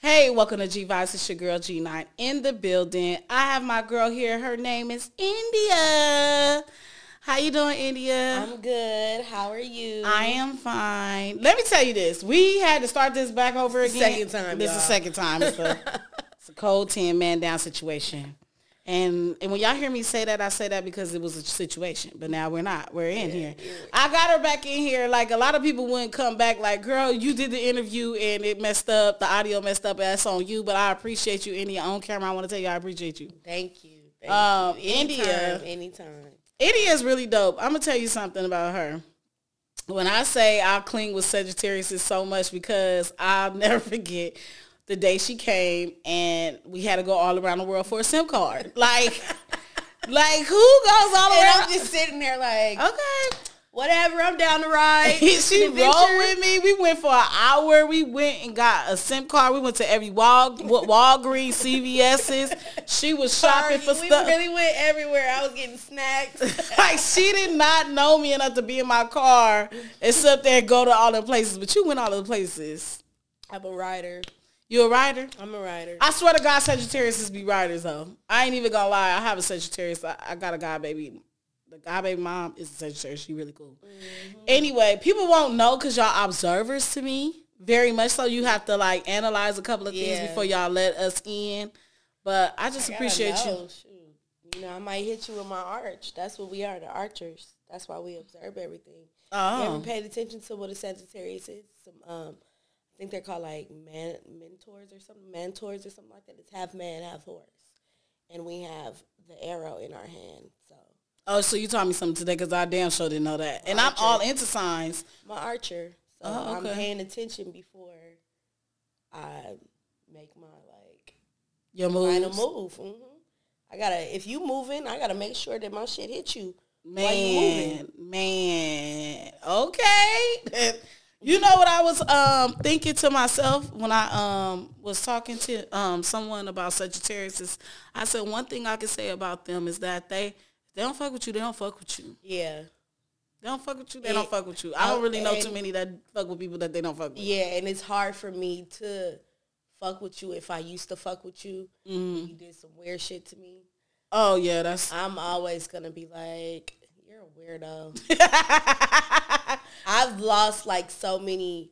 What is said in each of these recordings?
Hey, welcome to G Vibes. It's your girl G9 in the building. I have my girl here. Her name is India. How you doing, India? I'm good. How are you? I am fine. Let me tell you this. We had to start this back over again. Second time, This is the second time. It's a, it's a cold 10 man down situation. And and when y'all hear me say that, I say that because it was a situation. But now we're not. We're in here. I got her back in here. Like a lot of people wouldn't come back like, girl, you did the interview and it messed up. The audio messed up. That's on you. But I appreciate you, India. On camera, I want to tell you I appreciate you. Thank you. Thank Um, you. India. Anytime, anytime. India is really dope. I'm gonna tell you something about her. When I say I cling with Sagittarius is so much because I'll never forget the day she came and we had to go all around the world for a SIM card. Like, like who goes all And around? I'm just sitting there like, okay. whatever. I'm down to ride. she rolled with me. We went for an hour. We went and got a SIM card. We went to every Wal Walgreens, CVS's. She was shopping for we stuff. We really went everywhere. I was getting snacks. like she did not know me enough to be in my car and sit there and go to all the places. But you went all the places. I'm a rider. You a rider? I'm a rider. I swear to God, Sagittarius is be riders though. I ain't even gonna lie. I have a Sagittarius. I, I got a god baby. The god baby mom is a Sagittarius. She really cool. Anyway, people won't know because y'all observers to me very much. So you have to like analyze a couple of things Yeah. before y'all let us in. But I just I appreciate you. shoot. You know, I might hit you with my arch. That's what we are, the archers. That's why we observe everything. Oh. You ever paid attention to what a Sagittarius is? Some, um, I think they're called like man mentors or something, mentors or something like that. It's half man, half horse, and we have the arrow in our hand. So oh, so you taught me something today because I damn sure didn't know that. And I'm all into signs. my archer. So Oh, okay. I'm paying attention before I make my like Your final moves. move. hmm I gotta if you moving, I gotta make sure that my shit hit you. while you moving. Man, man. Okay. you know what I was um thinking to myself when I um was talking to um someone about Sagittarius is I said one thing I can say about them is that they they don't fuck with you, they don't fuck with you. Yeah. They don't fuck with you, they It- don't fuck with you. I don't really know and- too many that fuck with people that they don't fuck with. Yeah, and it's hard for me to fuck with you if I used to fuck with you. Mhm. You did some weird shit to me. Oh yeah, that's I'm always gonna be like, you're a weirdo. I've lost like so many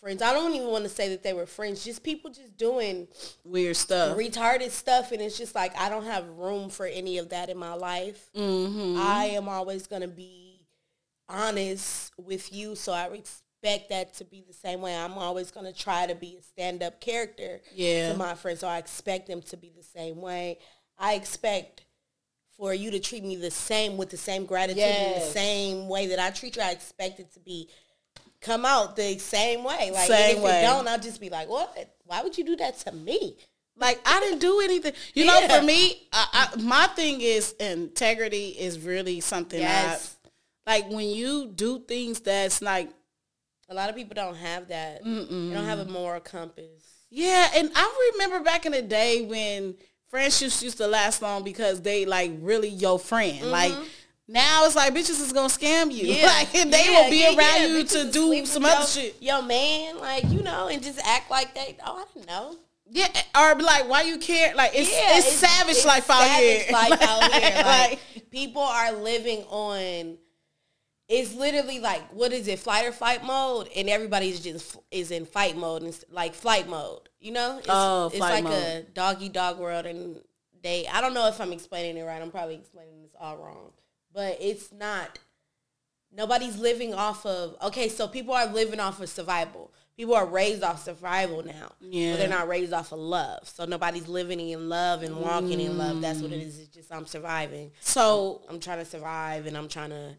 friends. I don't even want to say that they were friends. Just people just doing weird stuff. retarded stuff, and it's just like I don't have room for any of that in my life. hmm I am always gonna be honest with you, so I expect that to be the same way. I'm always gonna try to be a stand up character Yeah. to my friends, so I expect them to be the same way. I expect for you to treat me the same with the same gratitude and the same way that I treat you. I expect it to be come out the same way. Like Same if way. it don't, I'll just be like, what? Why would you do that to me? Like I didn't do anything. You know, for me, I, I, my thing is integrity is really something Yes. I like when you do things that's like A lot of people don't have that. They don't have a moral compass. yeah. And I remember back in the day when friendships used to last long because they like really your friend. Mm-hmm. Like now it's like bitches is gonna scam you. Like they Yeah, will be yeah, around yeah. you Bitches to do some other your, shit. Your man, like, you know, and just act like they, oh, I didn't know. Yeah, or be like, why you care? Like it's Yeah, it's, savage it's life out here. life out here. Like, Like, people are living on. It's literally like what is it, flight or fight mode, and everybody's just is in fight mode and like flight mode. You know, it's, Oh, it's like a doggy dog world, and they. I don't know if I'm explaining it right. I'm probably explaining this all wrong, but it's not. Nobody's living off of okay. So people are living off of survival. People are raised off survival now. Yeah. But they're not raised off of love. So nobody's living in love and walking in love. That's what it is. It's just I'm surviving. so I'm trying to survive and I'm trying to.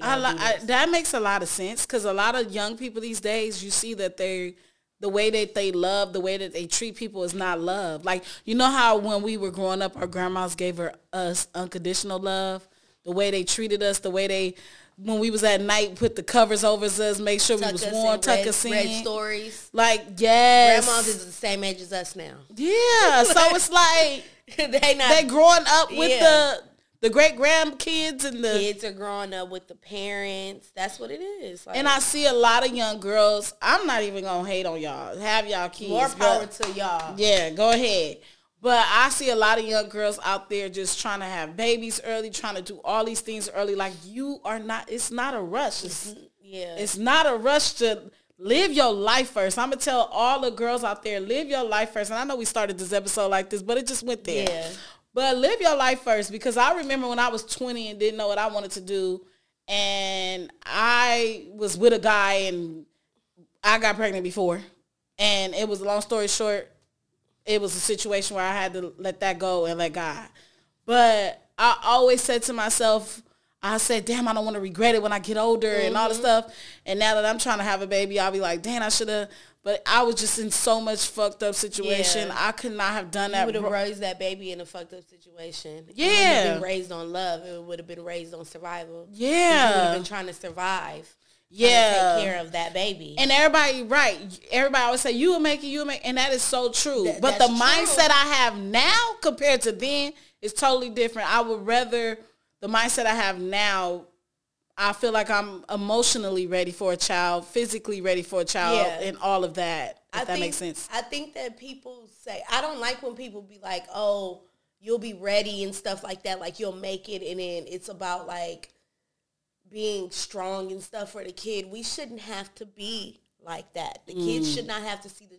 I, li- I, that makes a lot of sense because a lot of young people these days, you see that they, the way that they love, the way that they treat people is not love. Like you know how when we were growing up, our grandmas gave her us unconditional love. The way they treated us, the way they, when we was at night, put the covers over us, make sure we was warm, tuck read, us in. read stories. Like yes, Grandmas is the same age as us now. yeah. So it's like they not. they growing up with Yeah. the the great grandkids and the Kids are growing up with the parents. That's what it is. Like, and I see a lot of young girls. I'm not even gonna hate on y'all. Have y'all kids. more power but- to y'all. Yeah, go ahead. But I see a lot of young girls out there just trying to have babies early, trying to do all these things early. Like you are not. It's not a rush. It's mm-hmm. Yeah. it's not a rush to live your life first. I'm gonna tell all the girls out there, live your life first. And I know we started this episode like this, but it just went there. Yeah. But live your life first because I remember when I was 20 and didn't know what I wanted to do, and I was with a guy and I got pregnant before, and it was a long story short. It was a situation where I had to let that go and let God. But I always said to myself, I said, damn, I don't want to regret it when I get older and all the mm-hmm. stuff. And now that I'm trying to have a baby, I'll be like, damn, I should have. But I was just in so much fucked up situation. Yeah. I could not have done You that. would have raised that baby in a fucked up situation. It Yeah. been raised on love. It would have been raised on survival. 'Cause You would Yeah. have been trying to survive. Yeah. take care of that baby. And everybody, right? Everybody always say you will make it, you will make, and that is so true. That- but the true. mindset I have now compared to then is totally different. I would rather the mindset I have now. I feel like I'm emotionally ready for a child, physically ready for a child, Yeah. and all of that. If I that think, makes sense. I think that people say I don't like when people be like, "Oh, you'll be ready" and stuff like that. Like you'll make it, and then it's about like being strong and stuff for the kid. We shouldn't have to be like that. The kids Mm. should not have to see the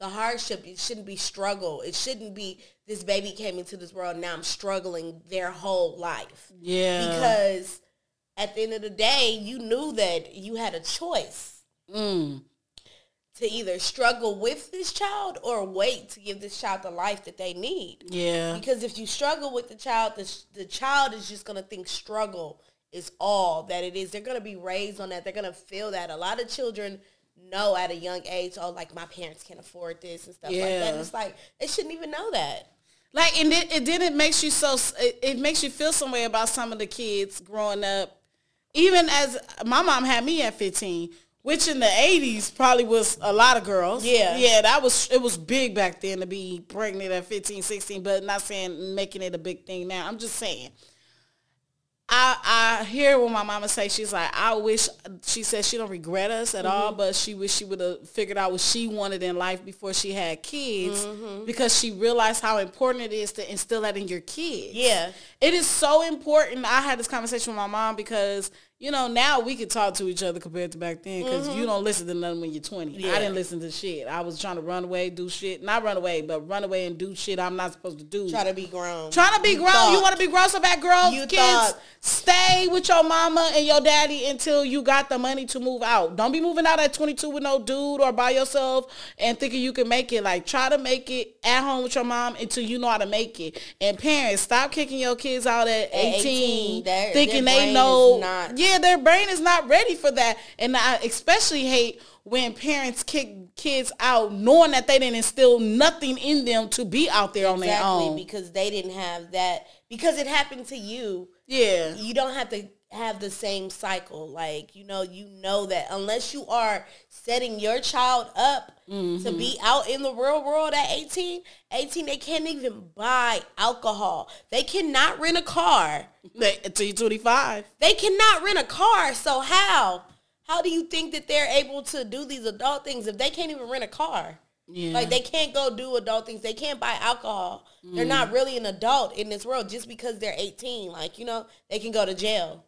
the hardship. It shouldn't be struggle. It shouldn't be this baby came into this world now I'm struggling their whole life Yeah. because at the end of the day, you knew that you had a choice Mm. to either struggle with this child or wait to give this child the life that they need. Yeah. Because if you struggle with the child, the, the child is just going to think struggle is all that it is. They're going to be raised on that. They're going to feel that. A lot of children know at a young age, oh, like my parents can't afford this and stuff like that. And it's like, they shouldn't even know that. Like, and it, it then it makes you so, it, it makes you feel some way about some of the kids growing up. Even as my mom had me at 15, which in the 80s probably was a lot of girls. Yeah. Yeah, that was, it was big back then to be pregnant at 15, 16, but not saying making it a big thing now. I'm just saying. I, I hear what my mama say. She's like, I wish, she said she don't regret us at all, mm-hmm. but she wish she would have figured out what she wanted in life before she had kids mm-hmm. because she realized how important it is to instill that in your kids. Yeah. It is so important. I had this conversation with my mom because, you know, now we can talk to each other compared to back then because you don't listen to nothing when you're 20. Mm-hmm. Yeah. I didn't listen to shit. I was trying to run away, do shit. Not run away, but run away and do shit I'm not supposed to do. Try to be grown. Trying to be You grown. thought- You want to be grown so bad, girls? You kids, thought- stay with your mama and your daddy until you got the money to move out. Don't be moving out at 22 with no dude or by yourself and thinking you can make it. Like, try to make it at home with your mom until you know how to make it. And parents, stop kicking your kids out at, 18, 18, their- thinking they know. not- yeah, their brain is not ready for that. And I especially hate when parents kick kids out knowing that they didn't instill nothing in them to be out there on their Exactly, own. because they didn't have that. Because it happened to you, Yeah. you don't have to have the same cycle. Like, you know, you know that unless you are setting your child up to be mm-hmm. out in the real world at 18, 18, they can't even buy alcohol. They cannot rent a car. Until you're 25. They cannot rent a car. So how? How do you think that they're able to do these adult things if they can't even rent a car? Yeah. Like they can't go do adult things. They can't buy alcohol. They're mm-hmm. not really an adult in this world just because they're 18. Like, you know, they can go to jail.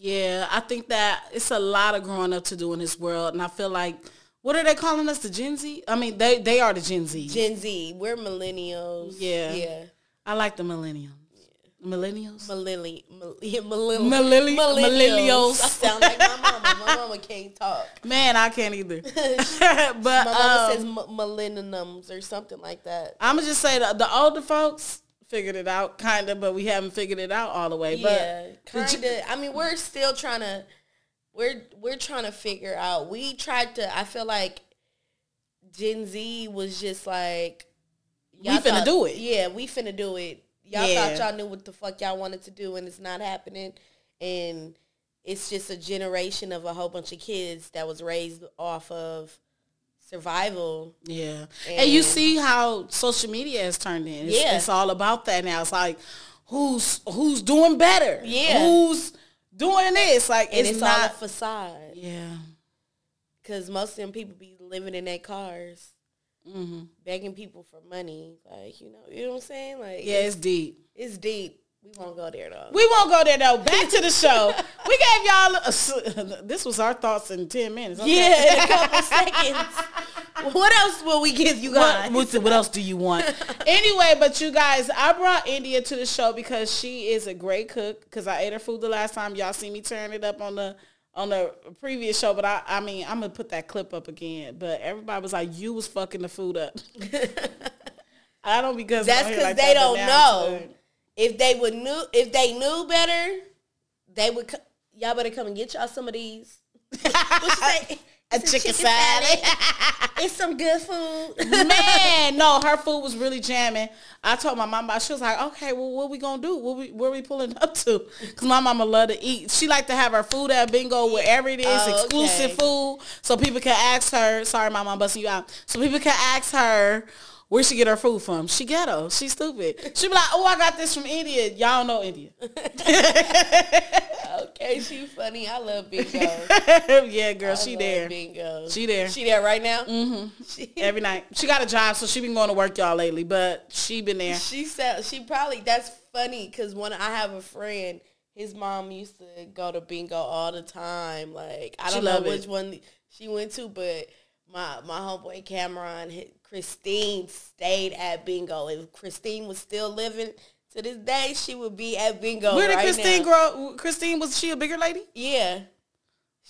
Yeah, I think that it's a lot of growing up to do in this world, and I feel like what are they calling us, the Gen Z? I mean, they they are the Gen Z. Gen Z, we're millennials. Yeah. Yeah. I like the millennials. Millennials. Millennial, mil- yeah, millennial, Millenni- millennials. I sound like my mama. My mama can't talk. Man, I can't either. but My mama um, says millenniums or something like that. I'm gonna just say that the older folks figured it out, kind of, but we haven't figured it out all the way. Yeah, But kind of. I mean, we're still trying to. We're we're trying to figure out. We tried to. I feel like Gen Z was just like We finna do it. Yeah, we finna do it. Y'all Yeah. thought y'all knew what the fuck y'all wanted to do, and it's not happening. And it's just a generation of a whole bunch of kids that was raised off of survival. Yeah. And, you see how social media has turned in. It's, Yeah. it's all about that now. It's like, who's who's doing better. Yeah. Who's doing this? Like and it's, it's, all not. a facade. yeah. Because most of them people be living in their cars, hmm begging people for money. Like you know, you know what I'm saying? Like Yeah, it's deep. it's deep. We won't go there though. We won't go there though. Back to the show. We gave y'all. A, this was our thoughts in ten minutes. okay? Yeah, in a couple seconds. What else will we give you guys? What, what, else do you want? anyway, but you guys, I brought India to the show because she is a great cook. Because I ate her food the last time. Y'all see me turn it up on the on the previous show. But I, I mean, I'm gonna put that clip up again. But everybody was like, "You was fucking the food up." I don't because That's because like they that, don't know. If they would knew, if they knew better, they would. Co- y'all better come and get y'all some of these. What you say? A It's chicken salad. it's some good food. Man, no, her food was really jamming. I told my mama, she was like, okay, well, what we gonna do? What we, where we pulling up to? Because my mama love to eat. She like to have her food at bingo wherever it is, Oh, exclusive okay. food. So people can ask her, sorry, my mom busting you out. So people can ask her where she get her food from. She ghetto. She stupid. She be like, oh, I got this from India. Y'all know India. okay, she funny. I love bingo. yeah, girl, I she there. Bingo. She there. She there right now. Mm-hmm. She, Every night. She got a job, so she been going to work y'all lately, but she been there. she said she probably that's funny because when I have a friend, his mom used to go to bingo all the time. Like I don't know which it. one she went to, but my my homeboy Cameron, hi- Christine stayed at bingo. If Christine was still living to this day, she would be at bingo. Where did right Christine now. grow? Christine was she a bigger lady? Yeah,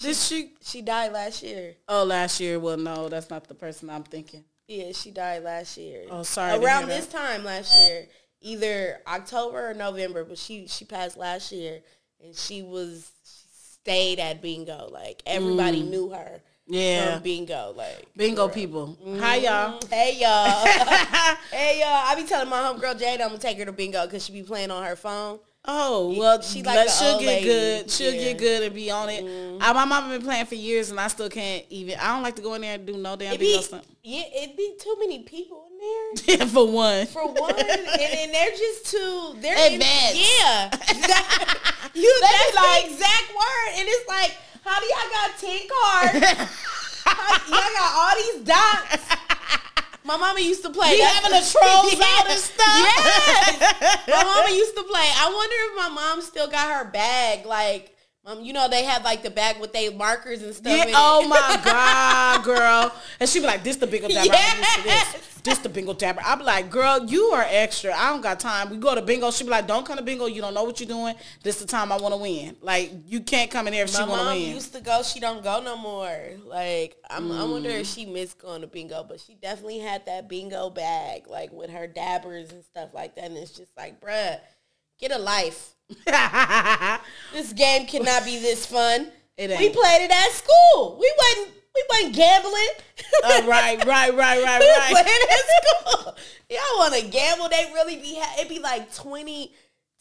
Did she? she died last year. Oh, last year. Well, no, that's not the person I'm thinking. Yeah, she died last year. Oh, sorry Around this time last year, either October or November, but she she passed last year, and she was she stayed at bingo. Like everybody mm. knew her. Yeah. bingo. Like Bingo people. Hi, y'all. Hey y'all. hey y'all. I be telling my homegirl Jada I'm gonna take her to bingo because she be playing on her phone. Oh, well, She like she'll get lady. good. She'll Yeah. get good and be on it. Uh, my mama been playing for years, and I still can't even. I don't like to go in there and do no damn be stuff. yeah, it'd be too many people in there. Yeah, for one. for one, and, and they're just too. They're Advanced. Yeah, you. They That's like- the exact word, and it's like, how do y'all got ten cards? How- y'all got all these dots. My mama used to play. Be having the trolls out and stuff. Yes. my mama used to play. I wonder if my mom still got her bag. Like, um, you know, they have like the bag with they markers and stuff. Yeah, in it. oh my God, girl. And she be like, this the bingo dabber. I'm used to Yes. this. This the bingo dabber. I be like, girl, you are extra. I don't got time. We go to bingo. She be like, don't come to bingo. You don't know what you're doing. This the time I want to win. Like, you can't come in there if My she want to mom win. used to go. She don't go no more. Like I'm, I wonder Mm. if she missed going to bingo, but she definitely had that bingo bag, like with her dabbers and stuff like that. And it's just like, bruh, get a life. This game cannot be this fun. It ain't. We played it at school. We wasn't. We wasn't gambling. Uh, right, right, right, right, we right. playing at school. Y'all want to gamble? They really be. Ha- it be like 20,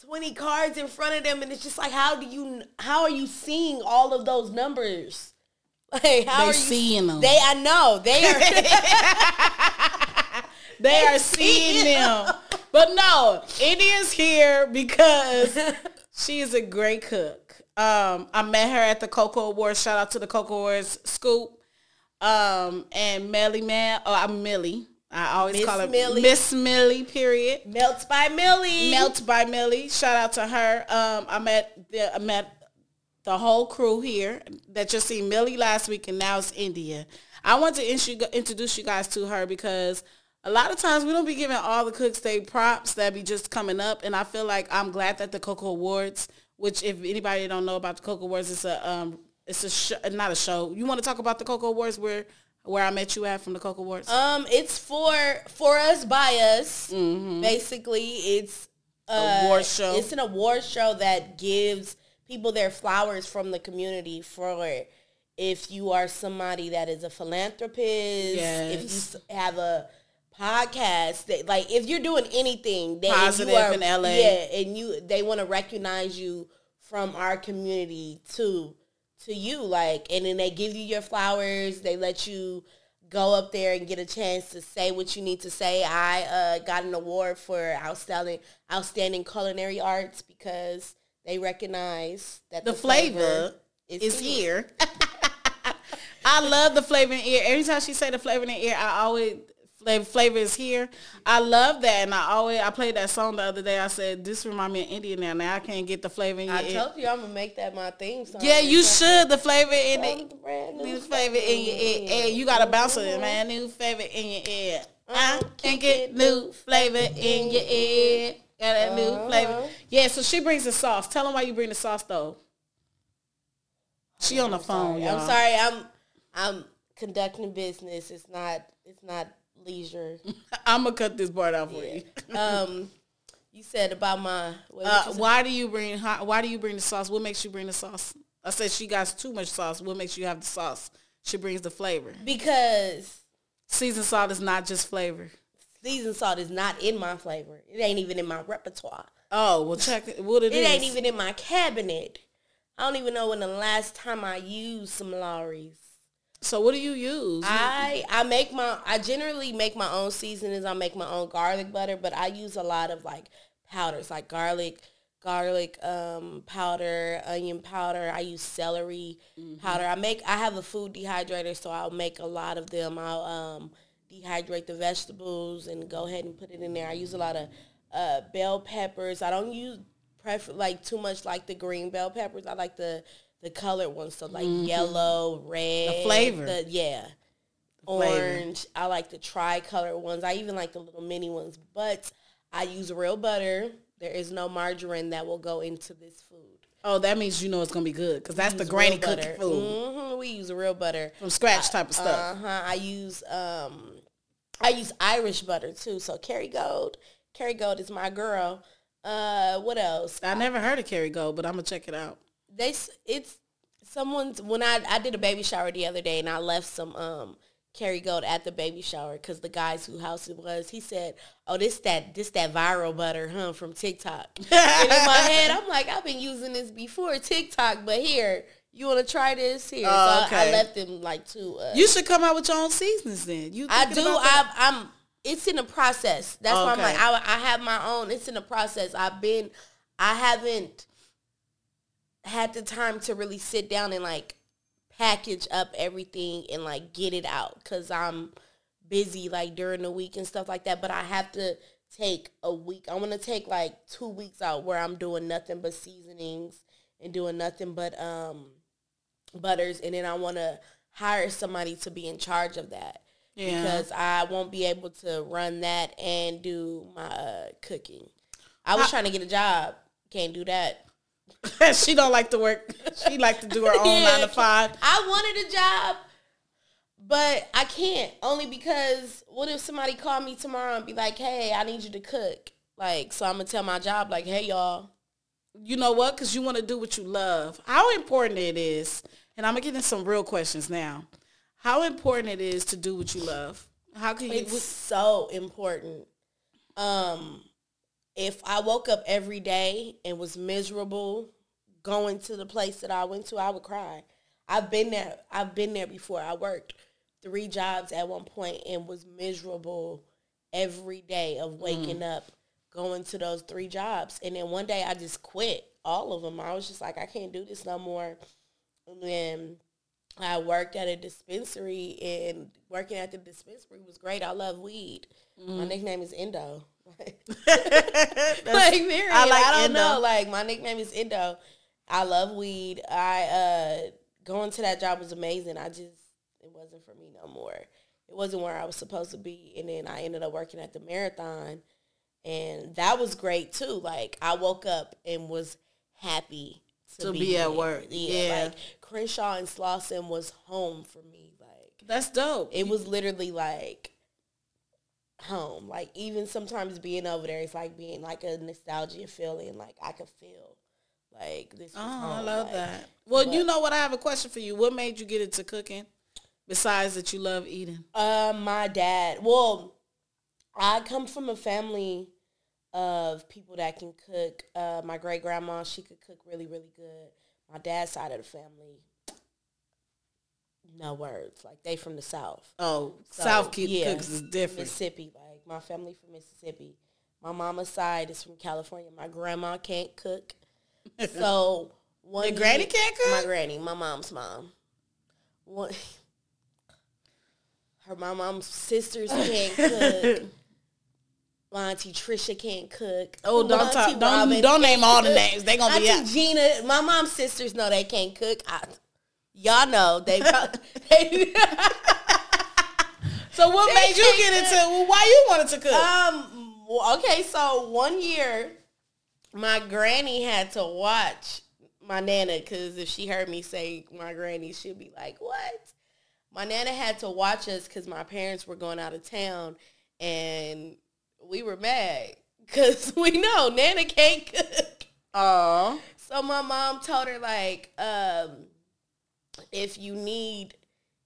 20 cards in front of them, and it's just like, how do you? How are you seeing all of those numbers? Like, how They are you seeing 'em. They, I know they are. They are seeing them. But no, India's here because she is a great cook. Um, I met her at the Cocoa Awards. Shout out to the Cocoa Awards scoop. Um, and Melly Man, oh, I'm Millie. I always Miss call her Millie. Miss Millie, period. Melts by Millie. Melt by Millie. Shout out to her. Um, I met the I met the whole crew here that just seen Millie last week, and now it's India. I want to introduce you guys to her because a lot of times we don't be giving all the cooks they props that be just coming up, and I feel like I'm glad that the Cocoa Awards, which if anybody don't know about the Cocoa Awards, it's a um, it's a sh- not a show. You want to talk about the Cocoa Awards where where I met you at from the Cocoa Awards? Um, it's for for us by us. Basically, it's a Award show. It's an award show that gives people their flowers from the community for if you are somebody that is a philanthropist, if you have a podcast, that, like if you're doing anything that Positive are, in LA. yeah, and you they want to recognize you from our community to to you like and then they give you your flowers they let you go up there and get a chance to say what you need to say. I uh, got an award for outstanding outstanding culinary arts because they recognize that the, the flavor, flavor, is, is here. I love the flavor in the ear. Every time she say the flavor in the ear, I always flavor, flavor is here. I love that, and I always I played that song the other day. I said this remind me of India now. Now I can't get the flavor in your I ear. told you I'm gonna make that my theme song. Yeah, you should. The flavor in the, the new flavor in your ear. You gotta bounce it, man. New flavor in your ear. I can get new flavor in your ear. Got that new uh-huh. flavor. Yeah, so she brings the sauce. Tell them why you bring the sauce though. She on the phone, y'all. I'm sorry. I'm I'm conducting business. It's not. It's not leisure. I'm gonna cut this part out for yeah. you. um, you said about my. Uh, why do you bring? hot, Why do you bring the sauce? What makes you bring the sauce? I said she got too much sauce. What makes you have the sauce? She brings the flavor. Because seasoned salt is not just flavor. Seasoned salt is not in my flavor. It ain't even in my repertoire. Oh well, check what it is it, is. ain't even in my cabinet. I don't even know when the last time I used some Lawry's. So what do you use? I I make my I generally make my own seasonings. I make my own garlic butter, but I use a lot of like powders, like garlic, garlic um, powder, onion powder. I use celery mm-hmm. powder. I make I have a food dehydrator, so I'll make a lot of them. I'll um, dehydrate the vegetables and go ahead and put it in there. I use a lot of uh, bell peppers. I don't use prefer like too much like the green bell peppers. I like the the colored ones, so like mm-hmm. yellow, red, the flavor, the, yeah, the orange. Flavor. I like the tri-color ones. I even like the little mini ones, but I use real butter. There is no margarine that will go into this food. Oh, that means you know it's gonna be good because that's the granny cooking food. Mm-hmm. We use real butter from scratch type of stuff. Uh huh. I use um, I use Irish butter too. So Kerrygold, Carry Gold is my girl. Uh, what else? I never heard of Kerrygold, but I'm gonna check it out they it's someone's when I I did a baby shower the other day and I left some um Kerrygold at the baby shower because the guys who house it was he said oh this that this that viral butter huh from TikTok. And in my head I'm like I've been using this before TikTok but here you want to try this here? Oh, so I, I, left them like two uh, you should come out with your own seasonings then. You I do I, I'm it's in the process. That's okay. why I'm like I, I have my own it's in the process. I've been I haven't had the time to really sit down and like package up everything and like get it out because I'm busy like during the week and stuff like that. But I have to take a week. I want to take like two weeks out where I'm doing nothing but seasonings and doing nothing but um butters, and then I want to hire somebody to be in charge of that. Yeah. Because I won't be able to run that and do my uh, cooking. I was I, trying to get a job. Can't do that. she don't like to work. She like to do her own yeah, nine to five. I wanted a job, but I can't only because what if somebody call me tomorrow and be like, "Hey, I need you to cook." Like, so I'm gonna tell my job like, "Hey, y'all." You know what? Because you want to do what you love. How important it is, and I'm gonna get in some real questions now. How important it is to do what you love. How can you? It's so important. Um, if I woke up every day and was miserable going to the place that I went to, I would cry. I've been there. I've been there before. I worked three jobs at one point and was miserable every day of waking mm. up, going to those three jobs. And then one day I just quit all of them. I was just like, I can't do this no more. And then I worked at a dispensary and working at the dispensary was great. I love weed. Mm. My nickname is Indo. like, period. I, like I don't Indo. know. Like my nickname is Indo. I love weed. I uh going to that job was amazing. I just it wasn't for me no more. It wasn't where I was supposed to be. And then I ended up working at the marathon and that was great too. Like I woke up and was happy to, to be, be at work. Yeah, yeah. Like Crenshaw and Slauson was home for me. Like that's dope. It was literally like home. Like even sometimes being over there, it's like being like a nostalgia feeling. Like I could feel like this. oh, home. I love like, that. Well, but, you know what? I have a question for you. What made you get into cooking? Besides that, you love eating. Uh, my dad. Well, I come from a family of people that can cook. Uh, my great grandma, she could cook really, really good. My dad's side of the family, no words. Like they from the south. Oh, So, South Key yeah, cooks is different. Mississippi. Like my family from Mississippi. My mama's side is from California. My grandma can't cook. So one Your granny can't cook? My granny, my mom's mom. One, her my mom's sisters can't cook. My auntie Trisha can't cook. Oh, My don't talk, don't don't name all the names. They gonna be Auntie out. Gina, my mom's sisters know they can't cook. I, y'all know they. So what made you get into? Well, why you wanted to cook? Um. well, Okay. So one year, my granny had to watch my nana because if she heard me say my granny, she'd be like, "What?" My nana had to watch us because my parents were going out of town, and we were mad because we know nana can't cook. Oh, So my mom told her like, um, if you need,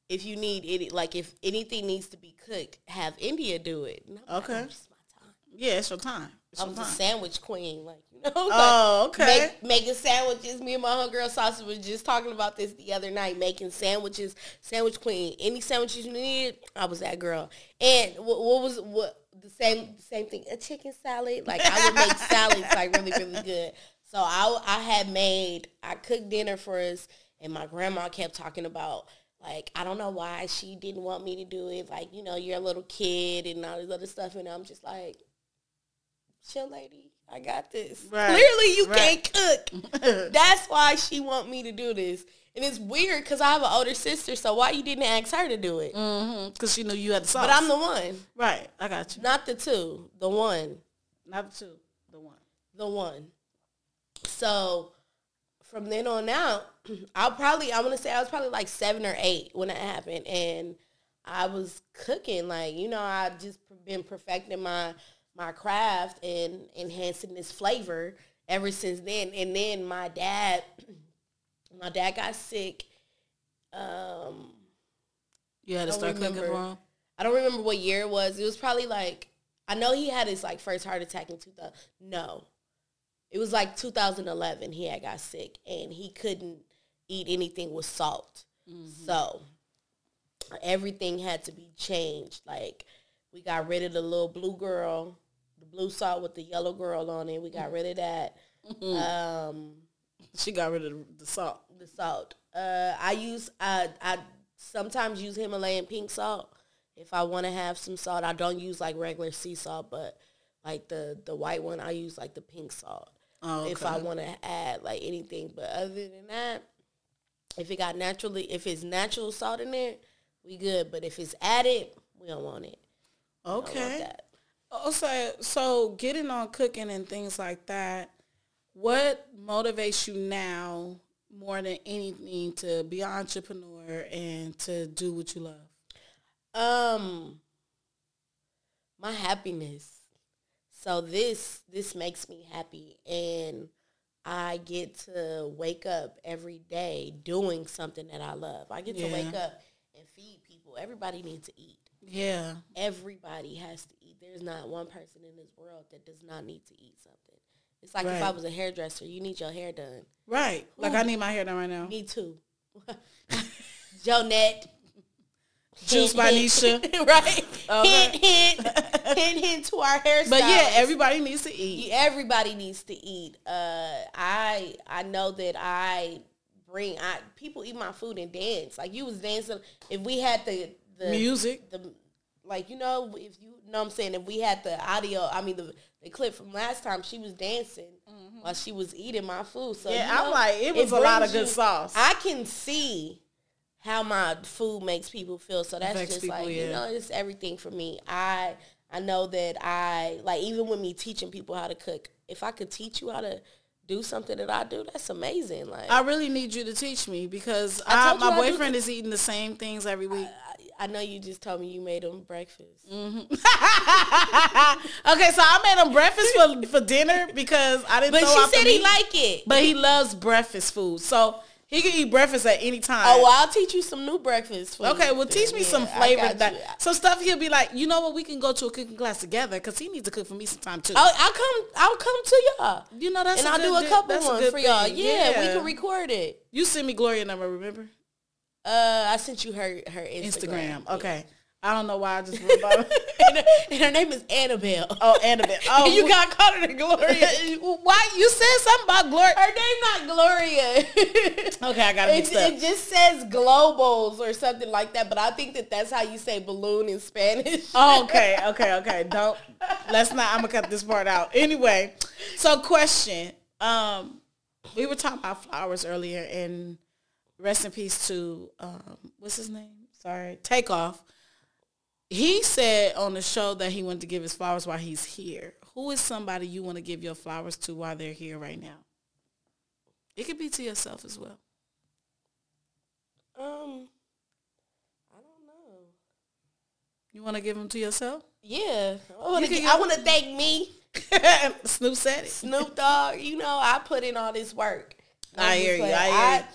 if you need it, like if anything needs to be cooked, have India do it. Like, Okay. "Oh, it's my time. yeah, it's your time. It's I was a sandwich queen, like you know. Oh, like, okay. Make, making sandwiches. Me and my homegirl Saucy was just talking about this the other night. Making sandwiches, sandwich queen. Any sandwiches you need, I was that girl. And what, what was what the same same thing? A chicken salad. Like I would make salads like really really good. So I I had made I cooked dinner for us, and my grandma kept talking about. Like I don't know why she didn't want me to do it. Like you know, you're a little kid and all this other stuff, and I'm just like, chill, lady. I got this. Right. Clearly, you Right. can't cook. That's why she want me to do this. And it's weird because I have an older sister, so why you didn't ask her to do it? Mm-hmm. Because she knew you had the sauce. But I'm the one, right. I got you. not the two, the one, Not the two. The one. the one. So from then on out, I'll probably, I'm going to say I was probably like seven or eight when it happened. And I was cooking, like, you know, I just been perfecting my, my craft and enhancing this flavor ever since then. And then my dad, my dad got sick. Um, You had to start cooking for him. I don't remember what year it was. It was probably like I know he had his like first heart attack in 2000. No. It was like 2011 he had got sick and he couldn't eat anything with salt. So everything had to be changed. Like we got rid of the little blue girl, the blue salt with the yellow girl on it. We got rid of that. Um She got rid of the salt. the salt. Uh, I use I I sometimes use Himalayan pink salt if I want to have some salt. I don't use like regular sea salt, but like the the white one, I use like the pink salt Oh, if I want to add like anything. But other than that, if it got naturally, if it's natural salt in there, we good. But if it's added, we don't want it. We want Okay. Also, so getting on cooking and things like that, what motivates you now more than anything to be an entrepreneur and to do what you love? Um, my happiness. So this this makes me happy, and I get to wake up every day doing something that I love. I get to wake up and feed people. Everybody needs to eat. Yeah. Everybody has to eat. There's not one person in this world that does not need to eat something. It's like if I was a hairdresser, you need your hair done. Right. Like I need my hair done right now. Me too. Jonette. Juice by Nisha. right. Okay. Hint, hint, hint, hint to our hairstyle. But yeah, everybody needs to eat. everybody needs to eat. Uh, I I know that I bring I people eat my food and dance. Like you was dancing. If we had the the Music. the like you know if you know what I'm saying if we had the audio I mean the the clip from last time she was dancing while she was eating my food. So Mm-hmm. Yeah, you I'm like, it was a lot of good sauce. I can see how my food makes people feel. So that's just people, like you know, it's everything for me. I I know that I like even with me teaching people how to cook. If I could teach you how to do something that I do, that's amazing. Like I really need you to teach me because I I my boyfriend is eating the same things every week. I, know you just told me you made them breakfast. Mm-hmm. okay, so I made him breakfast for, for dinner because I didn't But she said he like it. But he loves breakfast food, so he can eat breakfast at any time. Oh, well, I'll teach you some new breakfast. food. Okay, well, teach me Yeah, some flavor that some stuff. He'll be like, you know what? We can go to a cooking class together because he needs to cook for me sometime too. I'll, I'll come. I'll come to y'all. you know that's and I'll do a couple ones for y'all. thing. Yeah, we can record it. You send me Gloria number, remember? Uh, I sent you her her Instagram. Instagram. Yeah. I don't know why I just remember. and, her, and her name is Annabelle. oh, Annabelle. Oh, you got caught in Gloria. why you said something about Gloria? Her name not Gloria. Okay, I got it it, mixed up. it just says globos or something like that, but I think that that's how you say balloon in Spanish. Oh, okay, okay, okay. Don't let's not. I'm gonna cut this part out. Anyway, so question. Um, we were talking about flowers earlier, and rest in peace to um, what's his name? Sorry, Takeoff. He said on the show that he wanted to give his flowers while he's here. Who is somebody you want to give your flowers to while they're here right now? It could be to yourself as well. Um, I don't know. You want to give them to yourself? Yeah, I want to. can I give- want to thank me, Snoop said it. Snoop Dogg. You know, I put in all this work. I hear you, Like, I hear I-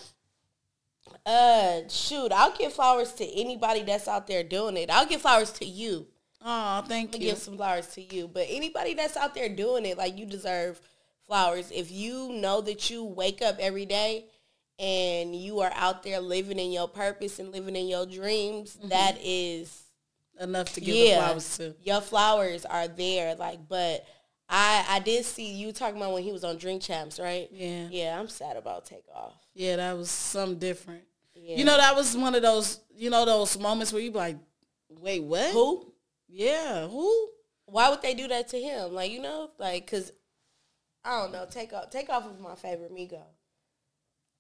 Uh, shoot, I'll give flowers to anybody that's out there doing it. I'll give flowers to you. Oh, thank I'll you. give some flowers to you. But anybody that's out there doing it, like you deserve flowers. If you know that you wake up every day and you are out there living in your purpose and living in your dreams, Mm-hmm. that is Enough to give yeah, the flowers to. your flowers are there. Like, but I I did see you talking about when he was on Drink Champs, right? Yeah. Yeah, I'm sad about Takeoff. Yeah, that was something different. Yeah. You know, that was one of those, you know, those moments where you be like, wait, what? who? Yeah, who? Why would they do that to him? Like, you know, like, cause I don't know. Takeoff, take off is my favorite Migo.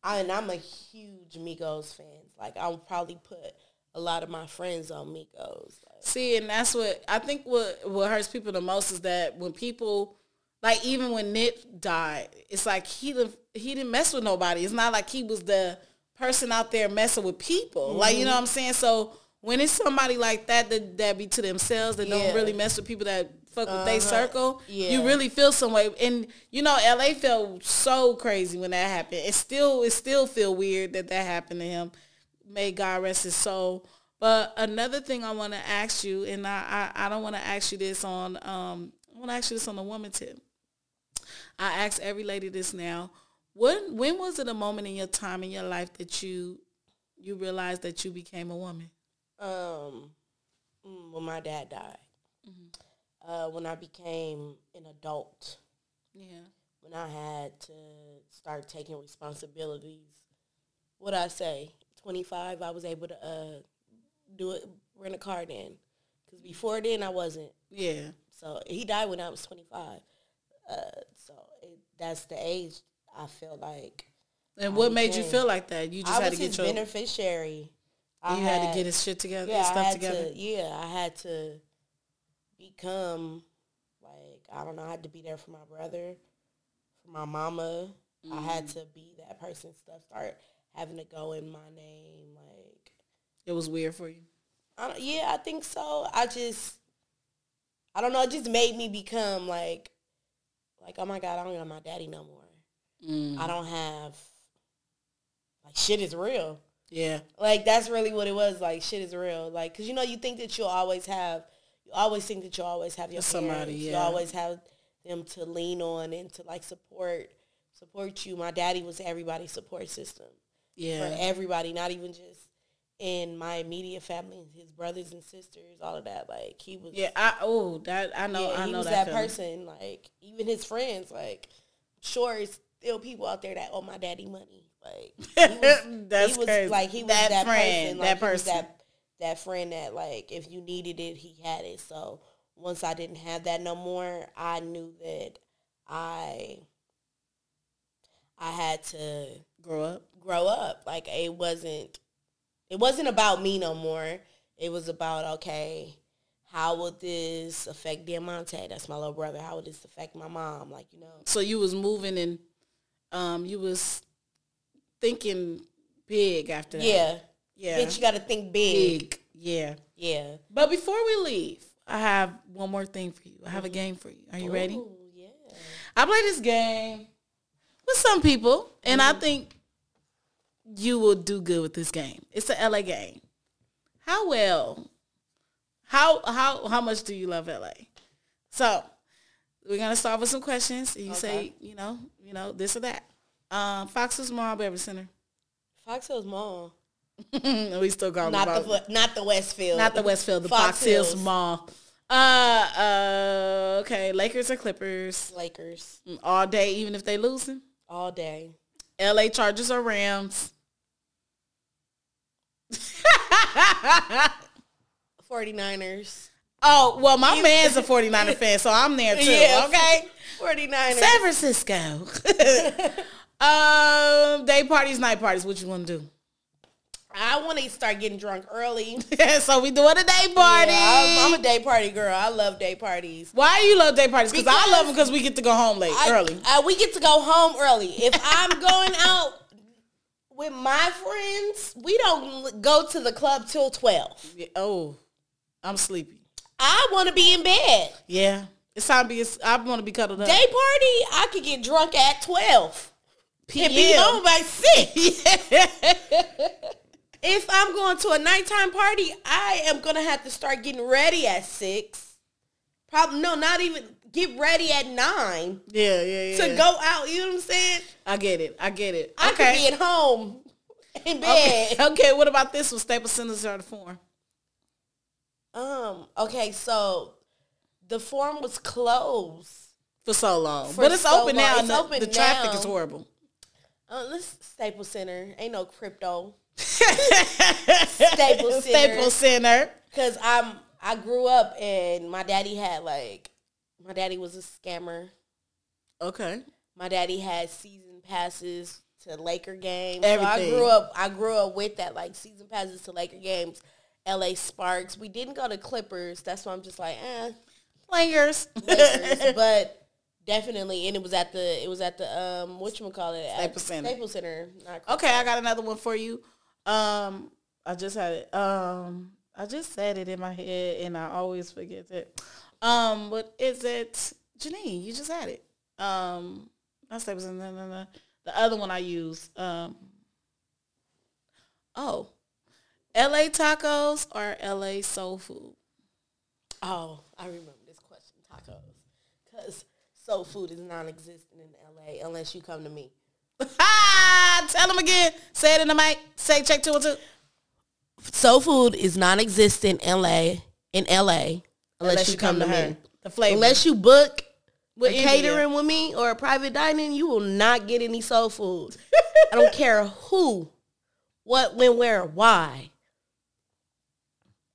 I, and I'm a huge Migos fan. Like, I'll probably put a lot of my friends on Migos. Like, See, and that's what I think what what hurts people the most is that when people like even when Nip died, it's like he he didn't mess with nobody. It's not like he was the person out there messing with people. Like you know what I'm saying? So when it's somebody like that that, that be to themselves that Yeah. don't really mess with people that fuck with their Uh-huh. circle, Yeah. you really feel some way. And you know, LA felt so crazy when that happened. It still it still feel weird that that happened to him. May God rest his soul. But another thing I want to ask you, and I, I, I don't want to ask you this on, um, I want to ask you this on the woman tip. I ask every lady this now. When when was it a moment in your time in your life that you you realized that you became a woman? um, mm, when my dad died, uh, when I became an adult, Yeah. when I had to start taking responsibilities. What I say, 25, I was able to uh, do it, rent a car then. Because before then, I wasn't. Yeah. So he died when I was 25. Uh, so it, that's the age I feel like. And what made you feel like that? You just I had to get your beneficiary. I you had, to get his shit together, yeah, his I stuff had together. To, yeah, I had to become like I don't know. I had to be there for my brother, for my mama. I had Mm. to be that person. Stuff start having to go in my name. Like, It was weird for you. I don't, yeah, I think so. I just, I don't know. It just made me become like, like oh my god, I don't got my daddy no more. Mm. I don't have like shit is real. Yeah. Like that's really what it was. Like shit is real. Like because you know you think that you'll always have, you always think that you'll always have your Somebody, parents. You always have them to lean on and to like support support you. My daddy was everybody's support system Yeah. for everybody, not even just in my immediate family, his brothers and sisters, all of that. Like he was. Yeah. I oh that I know yeah, I he know was that, that, person. Like even his friends. Like sure, it's still people out there that owe my daddy money. Like he was, That's he was crazy. like he was that, that, friend, person. Like, that person. that that friend that like if you needed it, he had it. So once I didn't have that no more, I knew that I I had to Grow up. grow up. Like it wasn't it wasn't about me no more. It was about okay, how would this affect Diamante? That's my little brother. How would this affect my mom? Like, you know. So you was moving and um you was thinking big after that. Yeah. Yeah. Bitch, you gotta think big. big. Yeah. Yeah. But before we leave, I have one more thing for you. I have a game for you. Are you ready? Yeah. I play this game with some people, and I think you will do good with this game. It's a LA game. How well? How how how much do you love LA? So we're gonna start with some questions. You say you know you know this or that. Um, Fox is Mall Beverly Center. Fox Hills Mall. we still call Not the Fo- not the Westfield. not the Westfield, the Fox Fox, Hills. Hills. Mall. Uh, uh, okay. Lakers or Clippers Lakers Mm, all day, even if they losing. all day. L.A. Chargers or Rams. 49ers. Oh well, my man's a 49er fan, so I'm there too. Yeah. Okay. 49ers. San Francisco. um, day parties, night parties. What you want to do? I want to start getting drunk early. so we doing a day party. Yeah, I'm, I'm a day party girl. I love day parties. Why do you love day parties? Because I love them because we get to go home late, I- early. I- we get to go home early. If I'm going out with my friends, we don't go to the club till 12. Yeah, Oh, I'm sleepy. I want to be in bed. Yeah, it's time to be. I want to be cuddled up. Day party, I could get drunk at 12 and be PM. home by 6. if I'm going to a nighttime party, I am going to have to start getting ready at 6. Probably, no, not even get ready at 9 Yeah, yeah, yeah. to go out. You know what I'm saying? I get it. I get it. I okay. could be at home in okay. bed. okay. What about this one? Staples Centers are the Forum. Um. Okay. So the forum was closed. For so long, For but it's so open long. now. It's the, open the traffic now. is horrible. Uh, this Staples Center ain't no crypto Staples Center. Staples Center. because I'm I grew up and my daddy had like my daddy was a scammer. Okay. My daddy had season passes to Laker games. Everything. So I grew up I grew up with that like season passes to Laker games. LA Sparks. We didn't go to Clippers. That's why I'm just like, eh. Players. Lakers, but definitely, and it was at the it was at the um what you call it Staples Center. Staples Center. Not Okay, I got another one for you. Um, I just had it. Um, I just said it in my head, and I always forget it. Um, what is it, Janine? You just had it. Um, not Staples Center. No, no, no. The other one I use. Um, oh, L.A. tacos or L.A. soul food? Oh, I remember this question, tacos, because soul food is non-existent in LA unless you come to me. Tell them again. Say it in the mic. Say check two and two. Soul food is non-existent in LA in LA unless, you come, to her. me. The flavor. Unless you book With catering with me or a private dining, you will not get any soul food. I don't care who, what, when, where, why.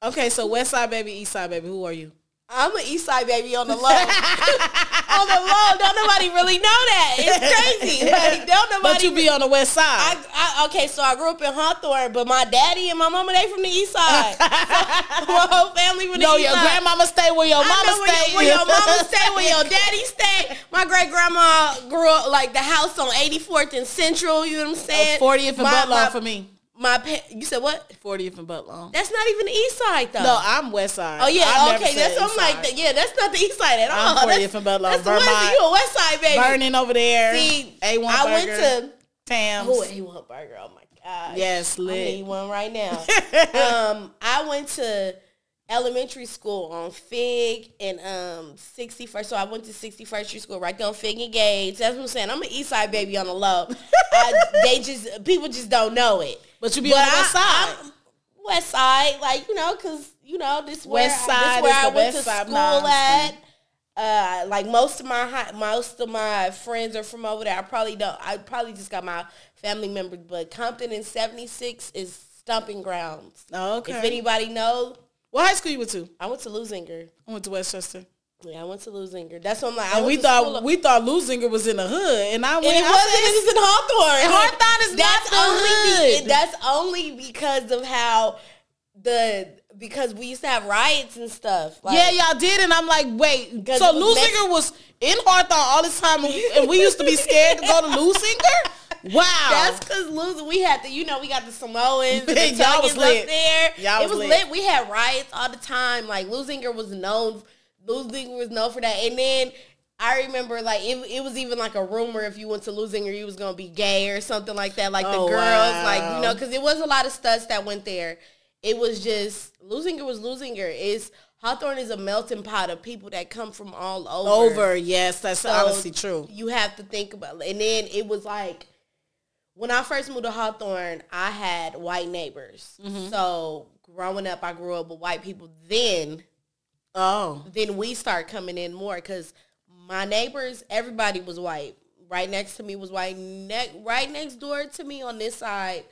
Okay, so West Side baby, East Side baby. Who are you? I'm an East Side baby on the low. on the low, don't nobody really know that. It's crazy. Like, don't nobody. But you be on the West Side. I, I, okay, so I grew up in Hawthorne, but my daddy and my mama they from the East Side. So, my whole family from the no, East your Side. grandmama stay where your mama where stay. your, where your mama stay, where your daddy stay. My great grandma grew up like the house on 84th and Central. You know what I'm oh, saying? 40th and Butler for me. My pa- you said what? 40th and Butler. That's not even the East Side though. No, I'm West Side. Oh yeah, I okay. That's I'm East like, yeah, that's not the East Side at all. I'm 40th That's, and Butler, that's the West, Vermont. you a West Side baby. Burning over there. See, A1 I burger. went to Tams. oh A1 Burger. Oh my god. Yes, I lit. need one right now. um, I went to elementary school on Fig and um 61st. So I went to 61st Street School right there on Fig and Gage. That's what I'm saying. I'm an East Side baby on the low. I, they just people just don't know it. But you be But on the West Side. I'm West Side, like you know, cause you know this where West this Side where is I the went to side. school Nah, I at. Uh, like most of my hi- most of my friends are from over there. I probably don't. I probably just got my family members, but Compton in '76 is stomping grounds. Oh, okay. If anybody knows, what high school you went to? I went to Leuzinger. I went to Westchester. Yeah, I went to Leuzinger. That's what I'm like. I And we thought we thought Leuzinger was in the hood, and I went. and it I wasn't. It was in Hawthorne. Hawthorne is not that's the only hood. Be, that's only because of how the because we used to have riots and stuff. Like, yeah, y'all did, and I'm like, wait. So was Leuzinger was in Hawthorne all this time, and we, and we used to be scared to go to Leuzinger. Wow. That's because losing. We had the, you know, we got the Samoans, the Y'all was lit. up there. Y'all it was was lit. lit. We had riots all the time. Like Leuzinger was known. Leuzinger was known for that. And then I remember, like, it, it was even like a rumor if you went to Leuzinger, you was gonna be gay or something like that. Like Oh, the girls, wow. like you know, because it was a lot of studs that went there. It was just Leuzinger was Leuzinger. Is Hawthorne is a melting pot of people that come from all over. over. Yes, that's So honestly true. You have to think about it. And then it was like when I first moved to Hawthorne, I had white neighbors. Mm-hmm. So growing up, I grew up with white people. Then, Oh. then we start coming in more because my neighbors, everybody was white. Right next to me was white. Ne- right next door to me on this side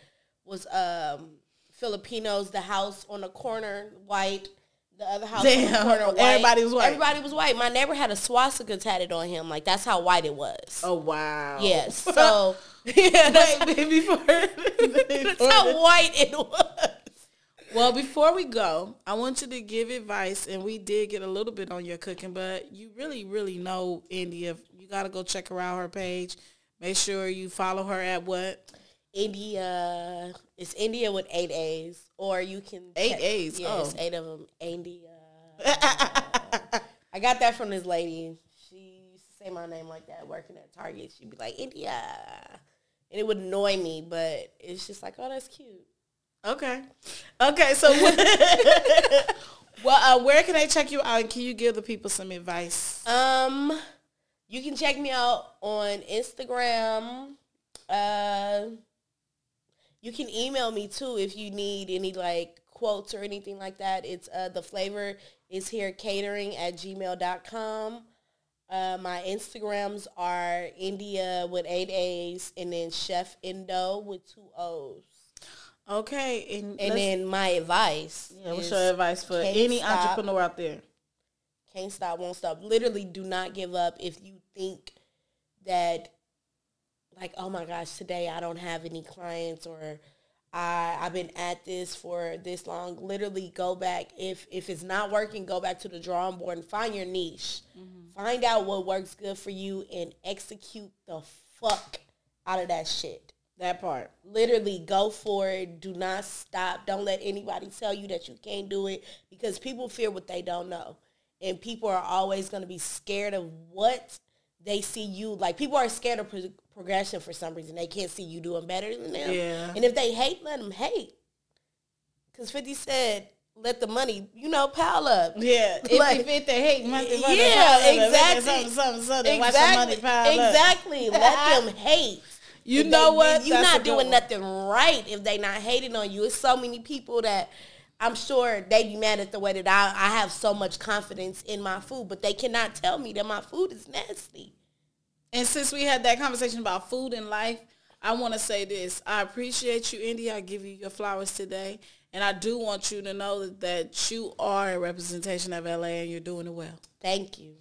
was um, Filipinos. The house on the corner, white. The other house on the corner, white. Everybody was white. Everybody was white. My neighbor had a swastika tatted on him. Like that's how white it was. Oh wow. Yes. So yeah, that's, Wait, before, that's how white it was. Well, before we go, I want you to give advice, and we did get a little bit on your cooking, but you really, really know India. You got to go check her out, her page. Make sure you follow her at what? India. It's India with eight A's, or you can Eight check- A's, Yes, oh. eight of them. India. I got that from this lady. She used to say my name like that working at Target. She'd be like India, and it would annoy me, but it's just like, oh, that's cute. Okay. Okay, so well, uh, where can they check you out, and can you give the people some advice? Um, you can check me out on Instagram. Uh, you can email me too if you need any like quotes or anything like that. It's uh, the flavor is here catering at gmail.com. Uh, my Instagrams are India with eight A's and then Chef Indo with two O's. Okay, and, And then my advice yeah, what's your advice for any stop. entrepreneur out there? can't stop, won't stop. Literally, do not give up if you think that, like, oh my gosh, today I don't have any clients or I I've been at this for this long. Literally, go back if if it's not working, go back to the drawing board and find your niche. Mm-hmm. Find out what works good for you and execute the fuck out of that shit That part. literally go for it. Do not stop. Don't let anybody tell you that you can't do it because people fear what they don't know. And people are always going to be scared of what they see you. Like people are scared of pro- progression for some reason. They can't see you doing better than them. Yeah. And if they hate, let them hate. Because 50 said, let the money, you know, pile up. Yeah, if, Like- if it the hate money, money Yeah, pile up, if exactly. Something, something, something. Watch the money pile up. exactly. Let them hate. You If know they- what? You're not doing nothing right if they not hating on you. It's so many people that I'm sure they be mad at the way that I, I have so much confidence in my food, but they cannot tell me that my food is nasty. And since we had that conversation about food and life, I want to say this. I appreciate you, Indy. I give you your flowers today. And I do want you to know that, that you are a representation of LA and you're doing it well. Thank you.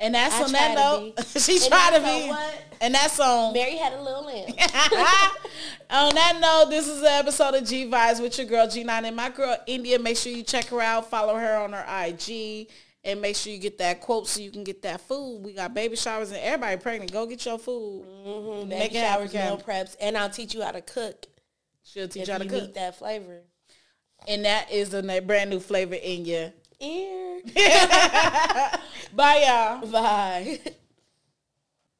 And that's I on that note. she And tried to be. what? And that's on. Mary had a little lamb. on that note, this is the episode of G Vibes with your girl G9 and my girl India. Make sure you check her out, follow her on her IG, and make sure you get that quote so you can get that food. We got baby showers and everybody pregnant. Go get your food. Mm-hmm. Make Make showers, meal preps, and I'll teach you how to cook She'll teach you how to you cook. that flavor. And that is a brand new flavor in your. Ear. Bye, y'all. Bye.